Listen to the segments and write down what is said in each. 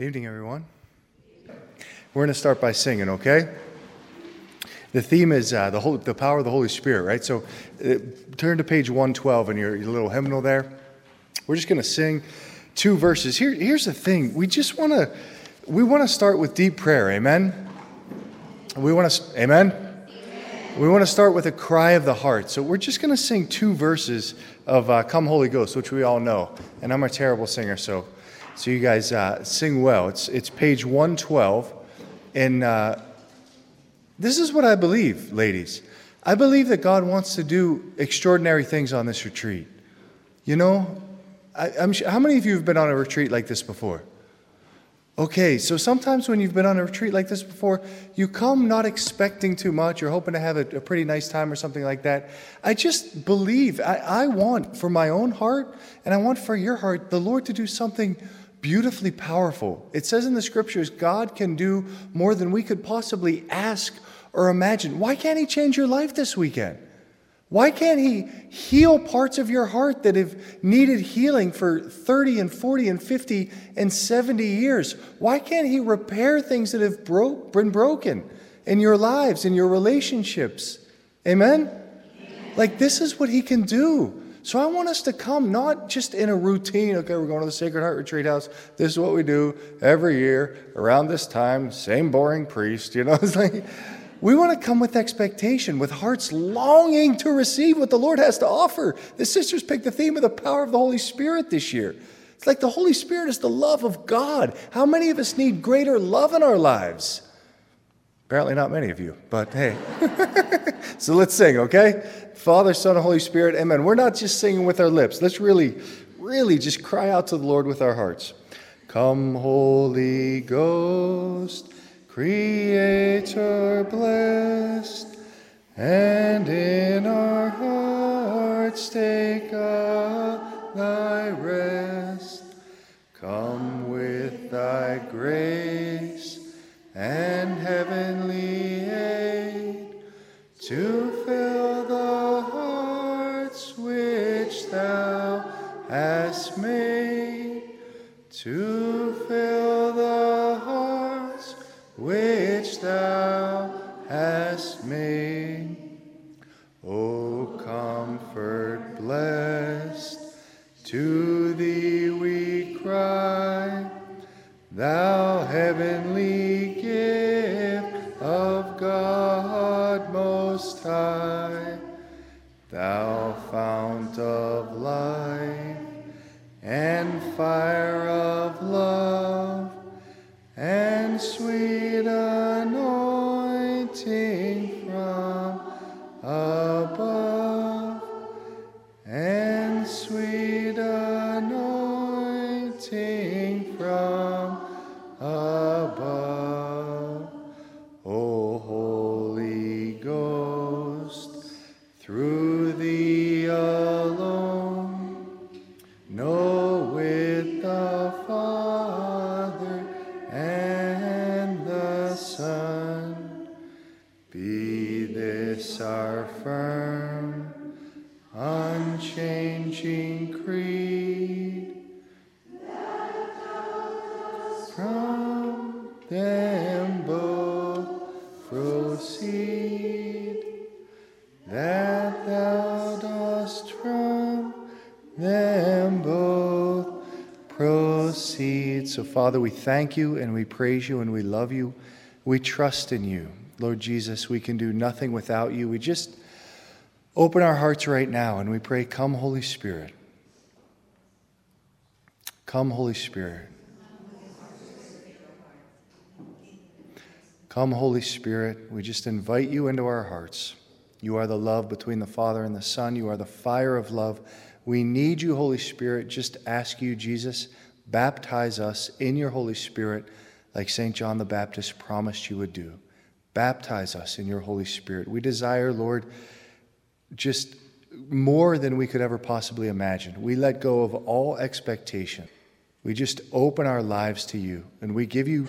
Evening, everyone. We're going to start by singing, okay? The theme is uh, the, Holy, the power of the Holy Spirit, right? So uh, turn to page 112 in your, your little hymnal there. We're just going to sing two verses. Here, here's the thing we just want to we want to start with deep prayer, amen? We want to, amen? We want to start with a cry of the heart. So we're just going to sing two verses of uh, Come Holy Ghost, which we all know. And I'm a terrible singer, so so you guys uh, sing well. It's, it's page 112. And uh, this is what I believe, ladies. I believe that God wants to do extraordinary things on this retreat. You know, I, am how many of you have been on a retreat like this before? Okay, so sometimes when you've been on a retreat like this before, you come not expecting too much. You're hoping to have a, a pretty nice time or something like that. I just believe, I, I want for my own heart and I want for your heart, the Lord to do something beautifully powerful. It says in the scriptures, God can do more than we could possibly ask or imagine. Why can't He change your life this weekend? Why can't He heal parts of your heart that have needed healing for 30 and 40 and 50 and 70 years? Why can't He repair things that have broke, been broken in your lives, in your relationships? Amen? Like, this is what He can do. So I want us to come not just in a routine, okay, we're going to the Sacred Heart Retreat House. This is what we do every year around this time, same boring priest, you know. It's like we want to come with expectation, with hearts longing to receive what the Lord has to offer. The sisters picked the theme of the power of the Holy Spirit this year. It's like the Holy Spirit is the love of God. How many of us need greater love in our lives? Apparently, not many of you, but hey. so let's sing, okay? Father, Son, and Holy Spirit, amen. We're not just singing with our lips. Let's really, really just cry out to the Lord with our hearts. Come, Holy Ghost, Creator blessed, and in our hearts take up thy rest. Come with thy grace and heavenly aid to fill the hearts which thou hast made, to fill the hearts which thou hast made. O comfort blessed, to thee we cry, thou heavenly From them both proceed that thou dost from them both proceed. So, Father, we thank you and we praise you and we love you. We trust in you. Lord Jesus, we can do nothing without you. We just open our hearts right now and we pray, Come, Holy Spirit. Come, Holy Spirit. Come, Holy Spirit. We just invite you into our hearts. You are the love between the Father and the Son. You are the fire of love. We need you, Holy Spirit. Just ask you, Jesus, baptize us in your Holy Spirit like St. John the Baptist promised you would do. Baptize us in your Holy Spirit. We desire, Lord, just more than we could ever possibly imagine. We let go of all expectation. We just open our lives to you and we give you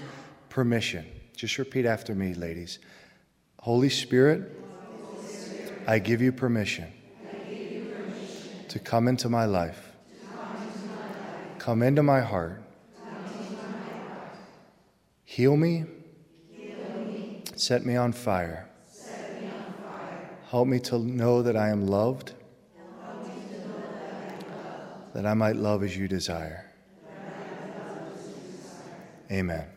permission. Just repeat after me, ladies. Holy Spirit, I give you permission, to come into my life. Come into my heart. Heal me. Set, me on fire. Help me to know that I am loved. That I might love as you desire. Amen.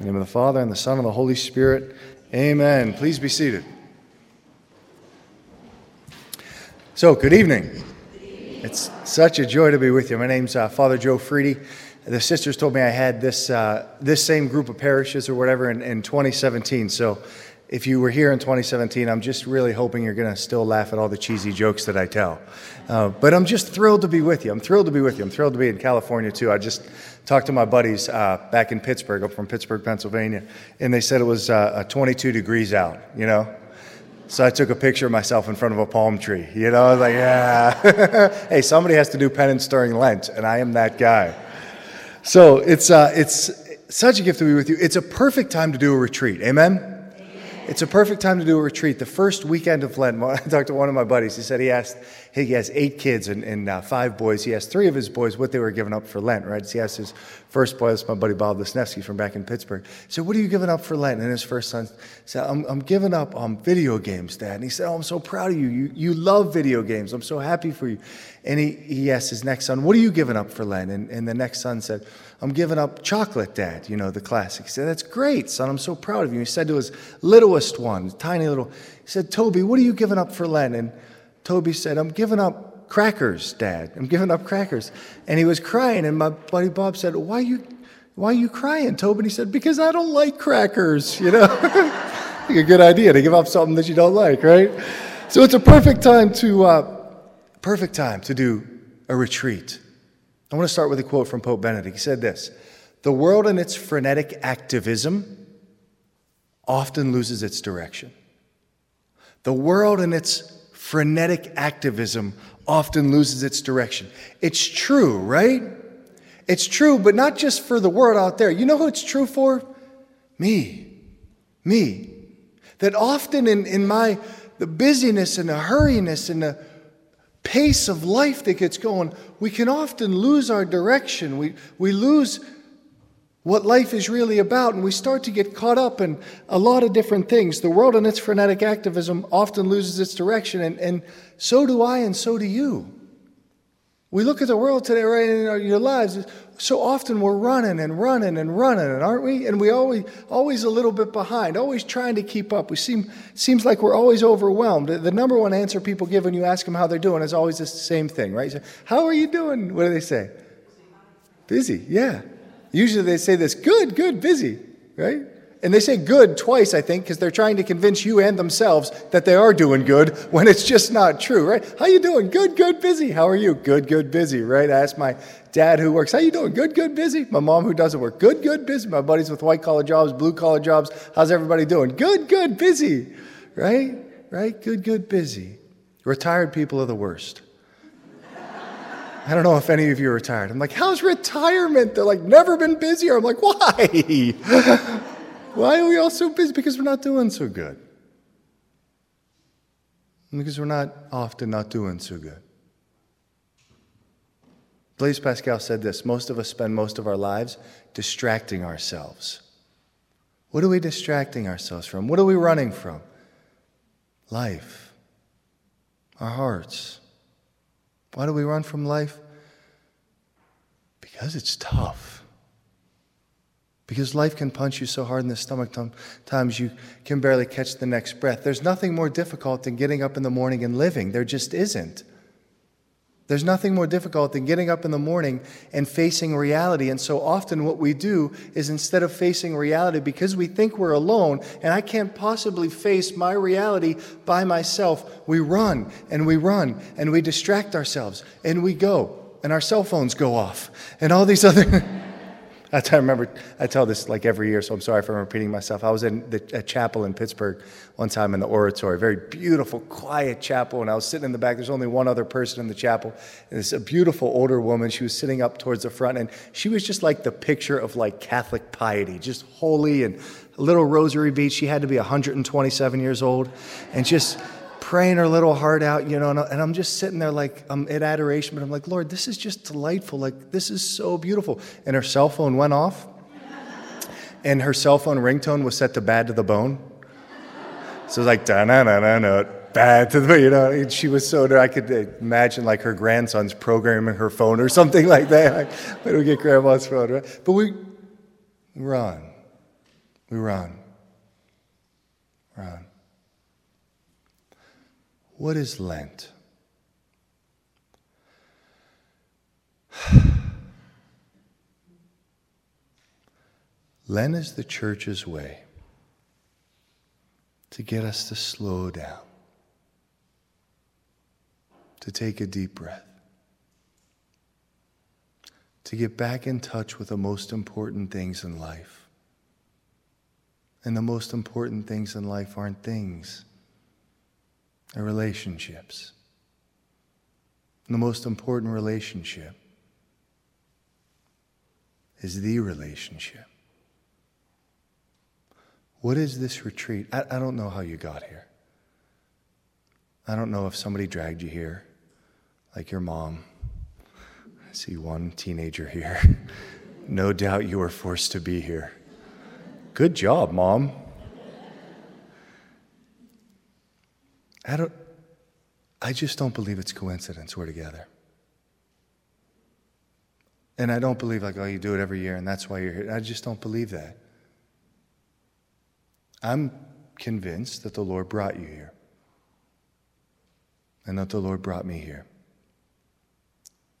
In the name of the Father, and the Son, and the Holy Spirit. Amen. Please be seated. So, good evening. It's such a joy to be with you. My name's uh, Father Joe Freedy. The sisters told me I had this, uh, this same group of parishes or whatever in, in 2017. So, if you were here in 2017, I'm just really hoping you're going to still laugh at all the cheesy jokes that I tell. Uh, but I'm just thrilled to be with you. I'm thrilled to be with you. I'm thrilled to be in California too. I just talked to my buddies uh, back in Pittsburgh, up from Pittsburgh, Pennsylvania, and they said it was uh, 22 degrees out, you know? So I took a picture of myself in front of a palm tree. You know, I was like, yeah. hey, somebody has to do penance during Lent, and I am that guy. So it's, uh, it's such a gift to be with you. It's a perfect time to do a retreat. Amen? It's a perfect time to do a retreat. The first weekend of Lent, I talked to one of my buddies. He said he asked, he has eight kids and, and uh, five boys. He asked three of his boys what they were giving up for Lent, right? So he asked his first boy, that's my buddy Bob Lesnevsky from back in Pittsburgh. He said, What are you giving up for Lent? And his first son said, I'm, I'm giving up um, video games, Dad. And he said, Oh, I'm so proud of you. you. You love video games. I'm so happy for you. And he, he asked his next son, What are you giving up for Lent? And, and the next son said, I'm giving up chocolate, Dad, you know, the classic. He said, That's great, son. I'm so proud of you. He said to his littlest one, tiny little, he said, Toby, what are you giving up for Lent? And Toby said, I'm giving up crackers, Dad. I'm giving up crackers. And he was crying, and my buddy Bob said, Why are you why are you crying, Toby? And he said, Because I don't like crackers, you know? a good idea to give up something that you don't like, right? So it's a perfect time to uh, perfect time to do a retreat. I want to start with a quote from Pope Benedict. He said this The world in its frenetic activism often loses its direction. The world in its frenetic activism often loses its direction. It's true, right? It's true, but not just for the world out there. You know who it's true for? Me. Me. That often in, in my the busyness and the hurriness and the pace of life that gets going, we can often lose our direction. We, we lose what life is really about, and we start to get caught up in a lot of different things. The world and its frenetic activism often loses its direction, and, and so do I, and so do you. We look at the world today, right, in your lives. So often we're running and running and running, aren't we? And we always, always a little bit behind, always trying to keep up. We seem, seems like we're always overwhelmed. The number one answer people give when you ask them how they're doing is always the same thing, right? How are you doing? What do they say? Busy, yeah. Usually they say this, good, good, busy, right? And they say good twice, I think, because they're trying to convince you and themselves that they are doing good when it's just not true, right? How you doing? Good, good, busy. How are you? Good, good, busy, right? I asked my dad who works, how you doing? Good, good, busy. My mom who doesn't work, good, good, busy. My buddies with white collar jobs, blue collar jobs, how's everybody doing? Good, good, busy, right? Right? Good, good, busy. Retired people are the worst. I don't know if any of you are retired. I'm like, how's retirement? They're like, never been busier. I'm like, why? Why are we all so busy? Because we're not doing so good. Because we're not often not doing so good. Blaise Pascal said this most of us spend most of our lives distracting ourselves. What are we distracting ourselves from? What are we running from? Life, our hearts. Why do we run from life? Because it's tough. Because life can punch you so hard in the stomach, times you can barely catch the next breath. There's nothing more difficult than getting up in the morning and living. There just isn't. There's nothing more difficult than getting up in the morning and facing reality. And so often, what we do is instead of facing reality, because we think we're alone and I can't possibly face my reality by myself, we run and we run and we distract ourselves and we go and our cell phones go off and all these other. I remember, I tell this like every year, so I'm sorry for repeating myself. I was in the, a chapel in Pittsburgh one time in the oratory, very beautiful, quiet chapel, and I was sitting in the back. There's only one other person in the chapel, and it's a beautiful older woman. She was sitting up towards the front, and she was just like the picture of like Catholic piety, just holy and a little rosary beads. She had to be 127 years old, and just praying her little heart out, you know, and I'm just sitting there like I'm in adoration, but I'm like, Lord, this is just delightful. Like, this is so beautiful. And her cell phone went off. and her cell phone ringtone was set to bad to the bone. So it was like, da na na na na, bad to the, bone, you know, and she was so, I could imagine like her grandson's programming her phone or something like that. Like, we get grandma's phone, right? But we run. We run. Run. What is Lent? Lent is the church's way to get us to slow down, to take a deep breath, to get back in touch with the most important things in life. And the most important things in life aren't things, they're relationships. The most important relationship is the relationship. What is this retreat? I, I, don't know how you got here. I don't know if somebody dragged you here, like your mom. I see one teenager here. no doubt you were forced to be here. Good job, mom. I don't I just don't believe it's coincidence we're together. And I don't believe like, oh, you do it every year and that's why you're here. I just don't believe that. I'm convinced that the Lord brought you here and that the Lord brought me here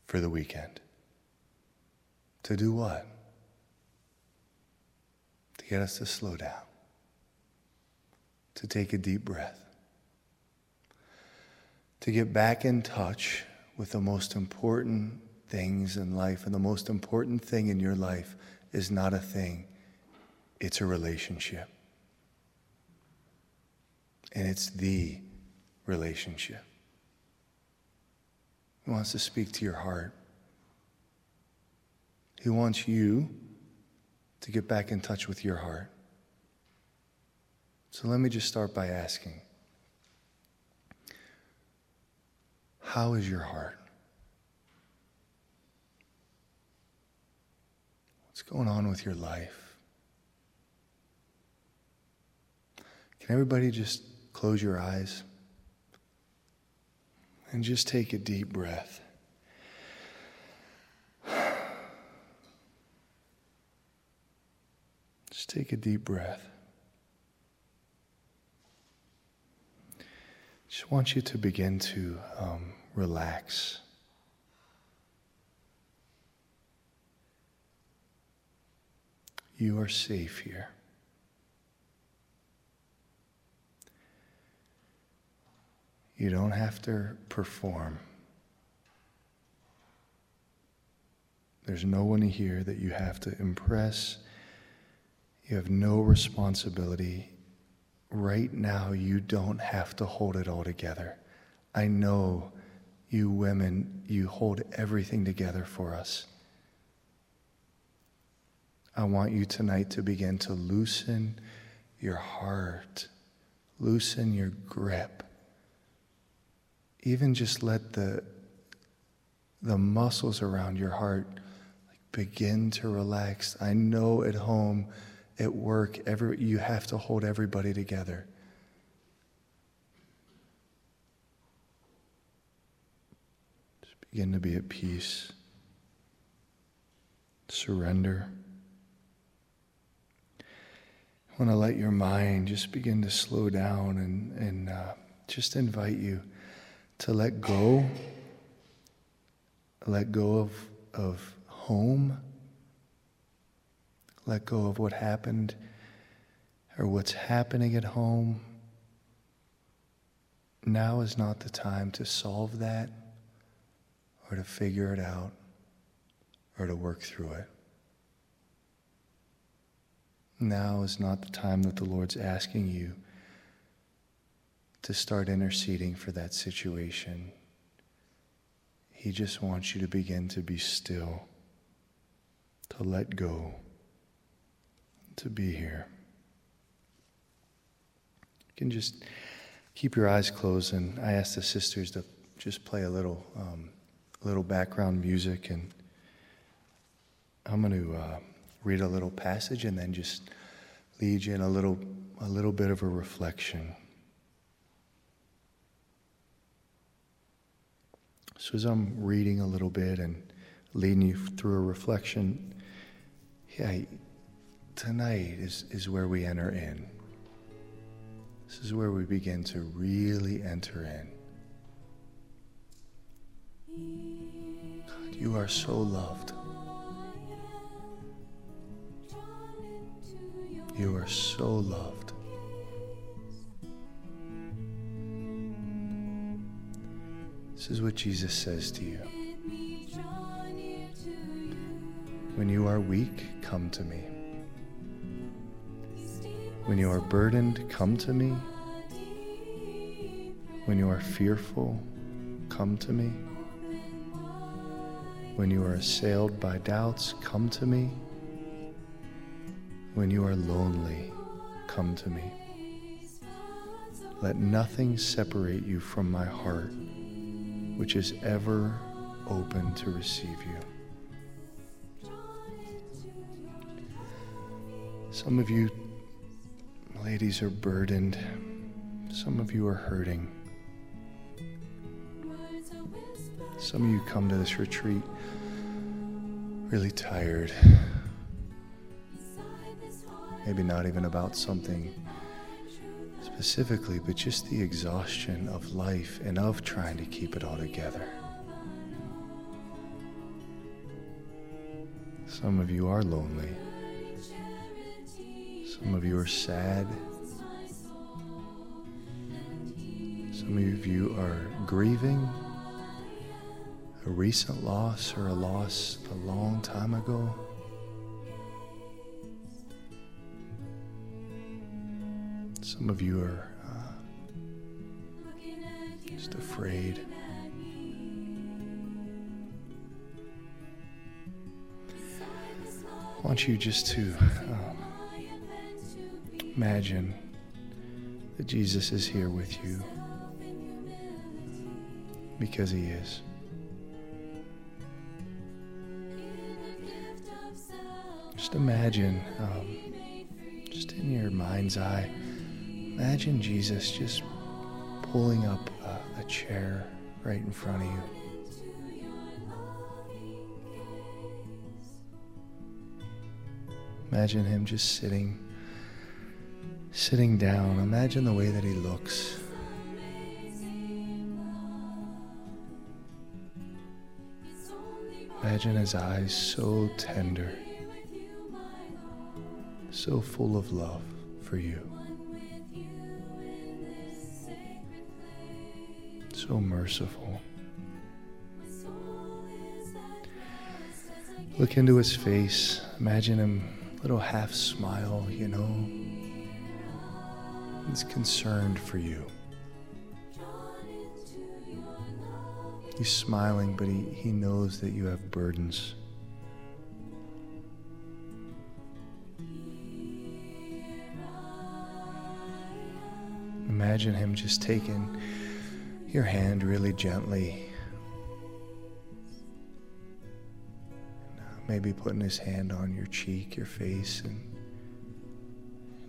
for the weekend. To do what? To get us to slow down, to take a deep breath, to get back in touch with the most important things in life. And the most important thing in your life is not a thing, it's a relationship. And it's the relationship. He wants to speak to your heart. He wants you to get back in touch with your heart. So let me just start by asking How is your heart? What's going on with your life? Can everybody just close your eyes and just take a deep breath? Just take a deep breath. Just want you to begin to um, relax. You are safe here. You don't have to perform. There's no one here that you have to impress. You have no responsibility right now you don't have to hold it all together. I know you women, you hold everything together for us. I want you tonight to begin to loosen your heart, loosen your grip. Even just let the, the muscles around your heart begin to relax. I know at home at work, every, you have to hold everybody together. Just begin to be at peace. Surrender. I want to let your mind just begin to slow down and, and uh, just invite you to let go. Let go of, of home let go of what happened or what's happening at home. Now is not the time to solve that or to figure it out or to work through it. Now is not the time that the Lord's asking you to start interceding for that situation. He just wants you to begin to be still, to let go to be here. You can just keep your eyes closed, and I ask the sisters to just play a little, um, little background music, and I'm going to uh, read a little passage and then just lead you in a little, a little bit of a reflection. So, as I'm reading a little bit and leading you through a reflection, yeah, tonight is, is where we enter in. This is where we begin to really enter in. You are so loved. You are so loved. This is what Jesus says to you. When you are weak, come to me. When you are burdened, come to me. When you are fearful, come to me. When you are assailed by doubts, come to me. When you are lonely, come to me. Let nothing separate you from my heart, which is ever open to receive you. Some of you ladies are burdened, some of you are hurting. Some of you come to this retreat really tired maybe not even about something specifically, but just the exhaustion of life and of trying to keep it all together. Some of you are lonely. Some of you are sad. Some of you are grieving a recent loss or a loss a long time ago. Some of you are uh, just afraid. I want you just to um, imagine that Jesus is here with you because he is. Just imagine, um, just in your mind's eye, Imagine Jesus just pulling up a, a chair right in front of you. Imagine him just sitting, sitting down. Imagine the way that he looks. Imagine his eyes so tender, so full of love for you. so merciful. Look into his face. Imagine him, little half smile, you know. He's concerned for you. He's smiling, but he, he knows that you have burdens. Imagine him just taking your hand really gently. Maybe putting his hand on your cheek, your face, and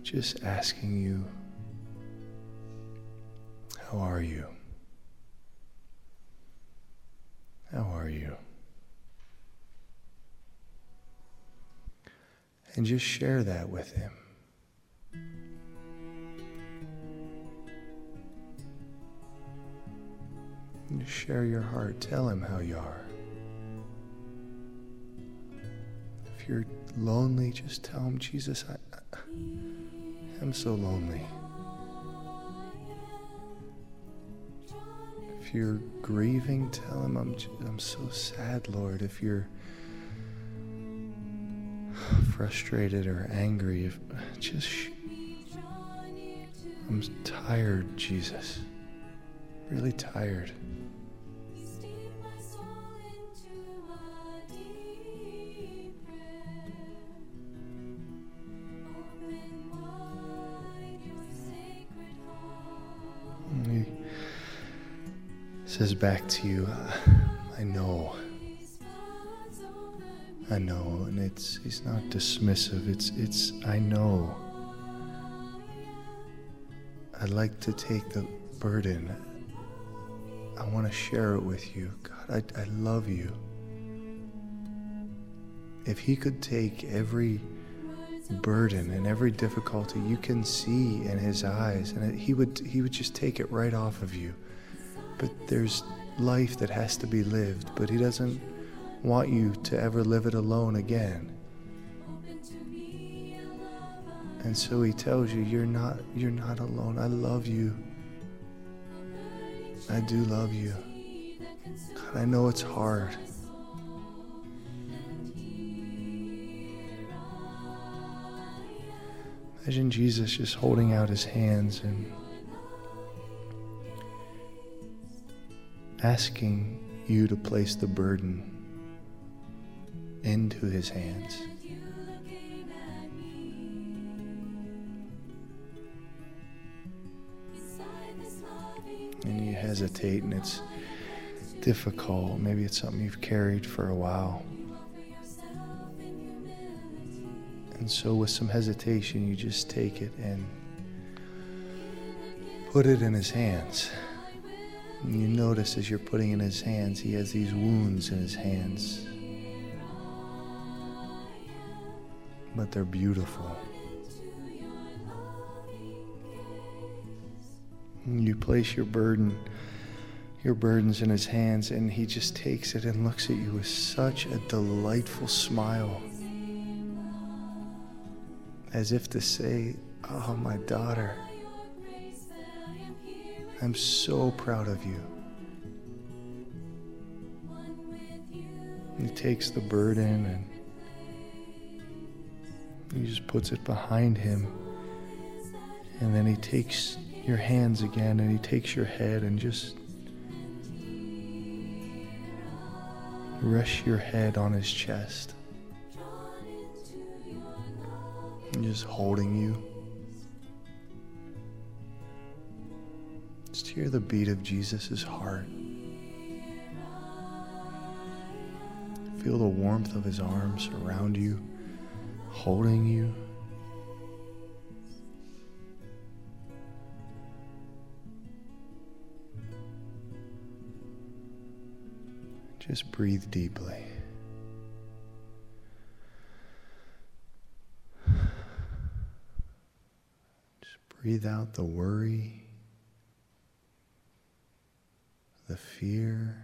just asking you, How are you? How are you? And just share that with him. Share your heart. Tell him how you are. If you're lonely, just tell him, Jesus, I, I'm so lonely. If you're grieving, tell him, I'm, I'm so sad, Lord. If you're frustrated or angry, if, just, I'm tired, Jesus. Really tired. Says back to you, I know. I know, and it's he's not dismissive. It's it's I know. I'd like to take the burden. I want to share it with you. God, I, I love you. If he could take every burden and every difficulty you can see in his eyes and it, he would he would just take it right off of you but there's life that has to be lived but he doesn't want you to ever live it alone again. And so he tells you you're not you're not alone. I love you. I do love you. God i know it's hard. Imagine Jesus just holding out his hands and asking you to place the burden into his hands. And you hesitate and it's difficult. Maybe it's something you've carried for a while. And so, with some hesitation, you just take it and put it in his hands. And you notice as you're putting in his hands, he has these wounds in his hands. But they're beautiful. And you place your burden, your burdens in his hands, and he just takes it and looks at you with such a delightful smile as if to say, Oh, my daughter, I'm so proud of you. He takes the burden and he just puts it behind him. And then he takes your hands again and he takes your head and just rests your head on his chest. just holding you. Just hear the beat of Jesus' heart. Feel the warmth of his arms around you, holding you. Just breathe deeply. Just breathe out the worry, the fear.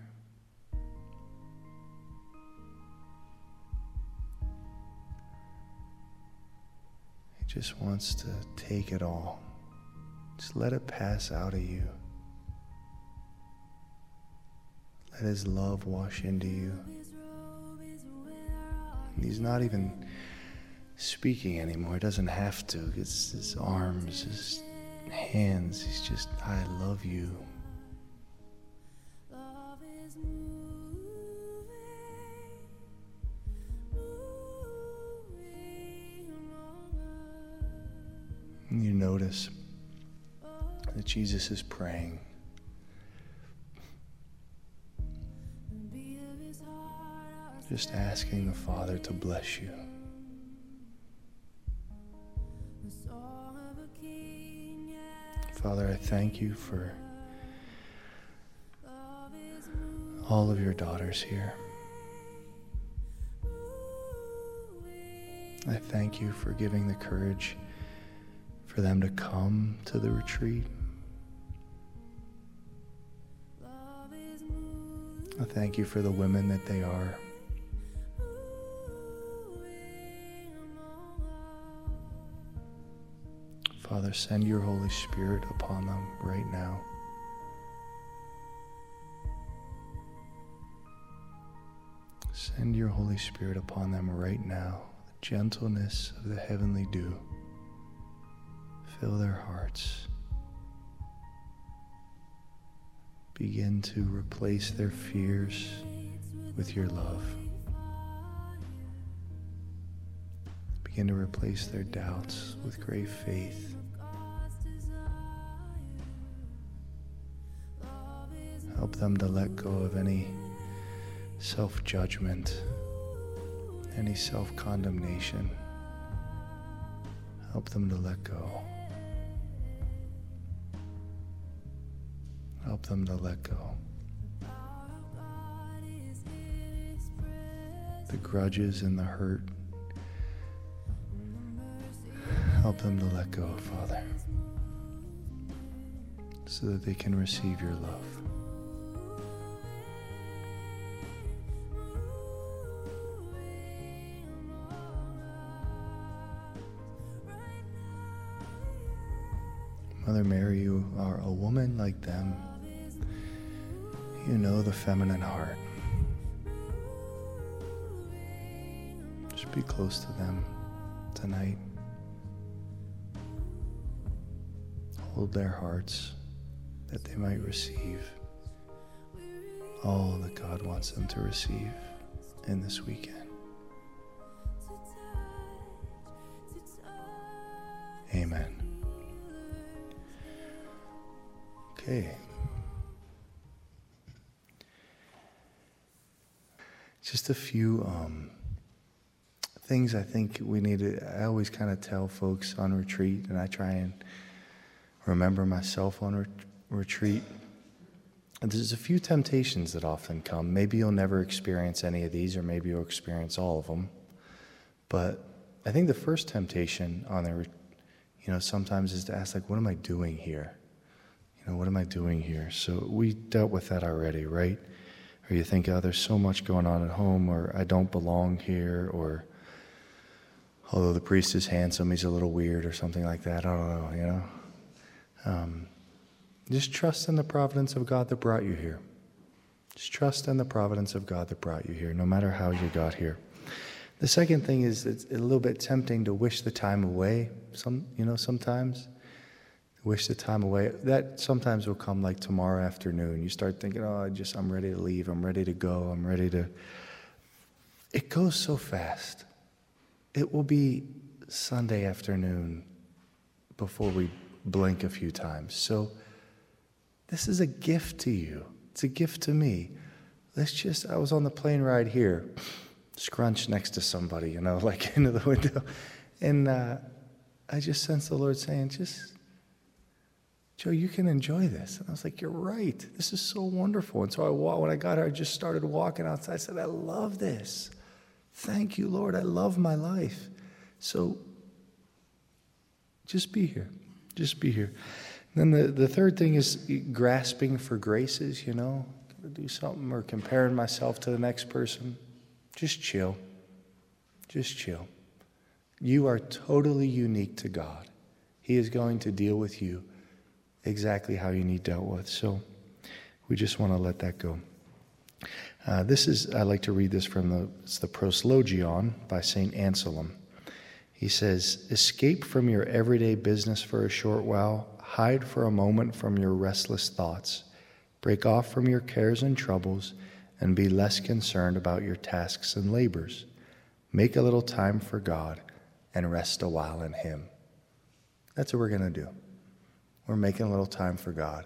He just wants to take it all. Just let it pass out of you. Let His love wash into you. He's not even speaking anymore. He doesn't have to. It's his arms, his hands. He's just, I love you. Notice that Jesus is praying. Just asking the Father to bless you. Father, I thank you for all of your daughters here. I thank you for giving the courage for them to come to the retreat. I thank you for the women that they are. Father, send your Holy Spirit upon them right now. Send your Holy Spirit upon them right now, the gentleness of the heavenly dew. Fill their hearts. Begin to replace their fears with your love. Begin to replace their doubts with great faith. Help them to let go of any self judgment, any self condemnation. Help them to let go. Help them to let go. The grudges and the hurt. Help them to let go, Father, so that they can receive your love. Mother Mary, you are a woman like them. You know the feminine heart. Just be close to them tonight. Hold their hearts that they might receive all that God wants them to receive in this weekend. Amen. Okay. Just a few um, things I think we need to. I always kind of tell folks on retreat, and I try and remember myself on re- retreat. And there's a few temptations that often come. Maybe you'll never experience any of these, or maybe you'll experience all of them. But I think the first temptation on the, you know, sometimes is to ask, like, what am I doing here? You know, what am I doing here? So we dealt with that already, right? Or you think, oh, there's so much going on at home, or I don't belong here, or although the priest is handsome, he's a little weird, or something like that. I don't know, you know? Um, just trust in the providence of God that brought you here. Just trust in the providence of God that brought you here, no matter how you got here. The second thing is it's a little bit tempting to wish the time away. Some, you know, sometimes wish the time away. That sometimes will come like tomorrow afternoon. You start thinking, "Oh, I just I'm ready to leave. I'm ready to go. I'm ready to." It goes so fast. It will be Sunday afternoon before we blink a few times. So this is a gift to you. It's a gift to me. Let's just, I was on the plane ride here, scrunched next to somebody, you know, like into the window. And uh, I just sensed the Lord saying, just, Joe, you can enjoy this. And I was like, you're right. This is so wonderful. And so I when I got here, I just started walking outside. I said, I love this. Thank you, Lord. I love my life. So just be here. Just be here. And then the, the third thing is grasping for graces, you know, to do something or comparing myself to the next person. Just chill. Just chill. You are totally unique to God. He is going to deal with you exactly how you need dealt with. So we just want to let that go. Uh, this is, I like to read this from the, it's the Proslogion by St. Anselm. He says, Escape from your everyday business for a short while, hide for a moment from your restless thoughts, break off from your cares and troubles, and be less concerned about your tasks and labors. Make a little time for God and rest a while in Him. That's what we're going to do. We're making a little time for God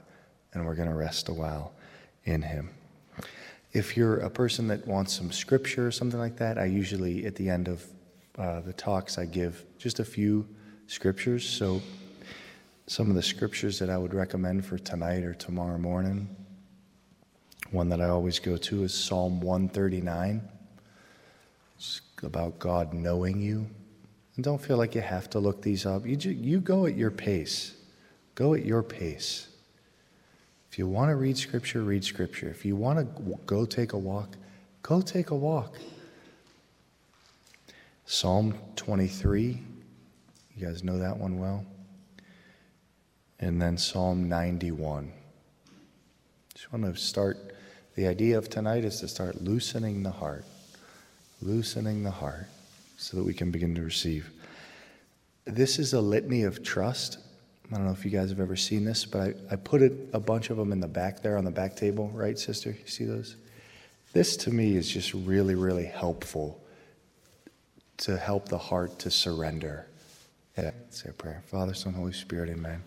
and we're going to rest a while in Him. If you're a person that wants some scripture or something like that, I usually, at the end of uh, the talks, I give just a few scriptures. So, some of the scriptures that I would recommend for tonight or tomorrow morning, one that I always go to is Psalm 139. It's about God knowing you. And don't feel like you have to look these up. You, just, you go at your pace. Go at your pace. If you want to read Scripture, read Scripture. If you want to go take a walk, go take a walk. Psalm 23, you guys know that one well. And then Psalm 91. Just want to start, the idea of tonight is to start loosening the heart, loosening the heart so that we can begin to receive. This is a litany of trust I don't know if you guys have ever seen this, but I, I put it, a bunch of them in the back there on the back table, right, sister? You see those? This to me is just really, really helpful to help the heart to surrender. Yeah, say a prayer. Father, Son, Holy Spirit, amen.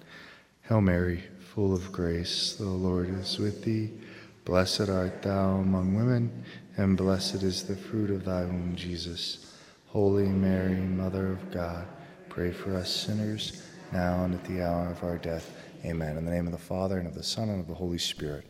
Hail Mary, full of grace, the Lord is with thee. Blessed art thou among women, and blessed is the fruit of thy womb, Jesus. Holy Mary, Mother of God, pray for us sinners, now and at the hour of our death. Amen. In the name of the Father, and of the Son, and of the Holy Spirit.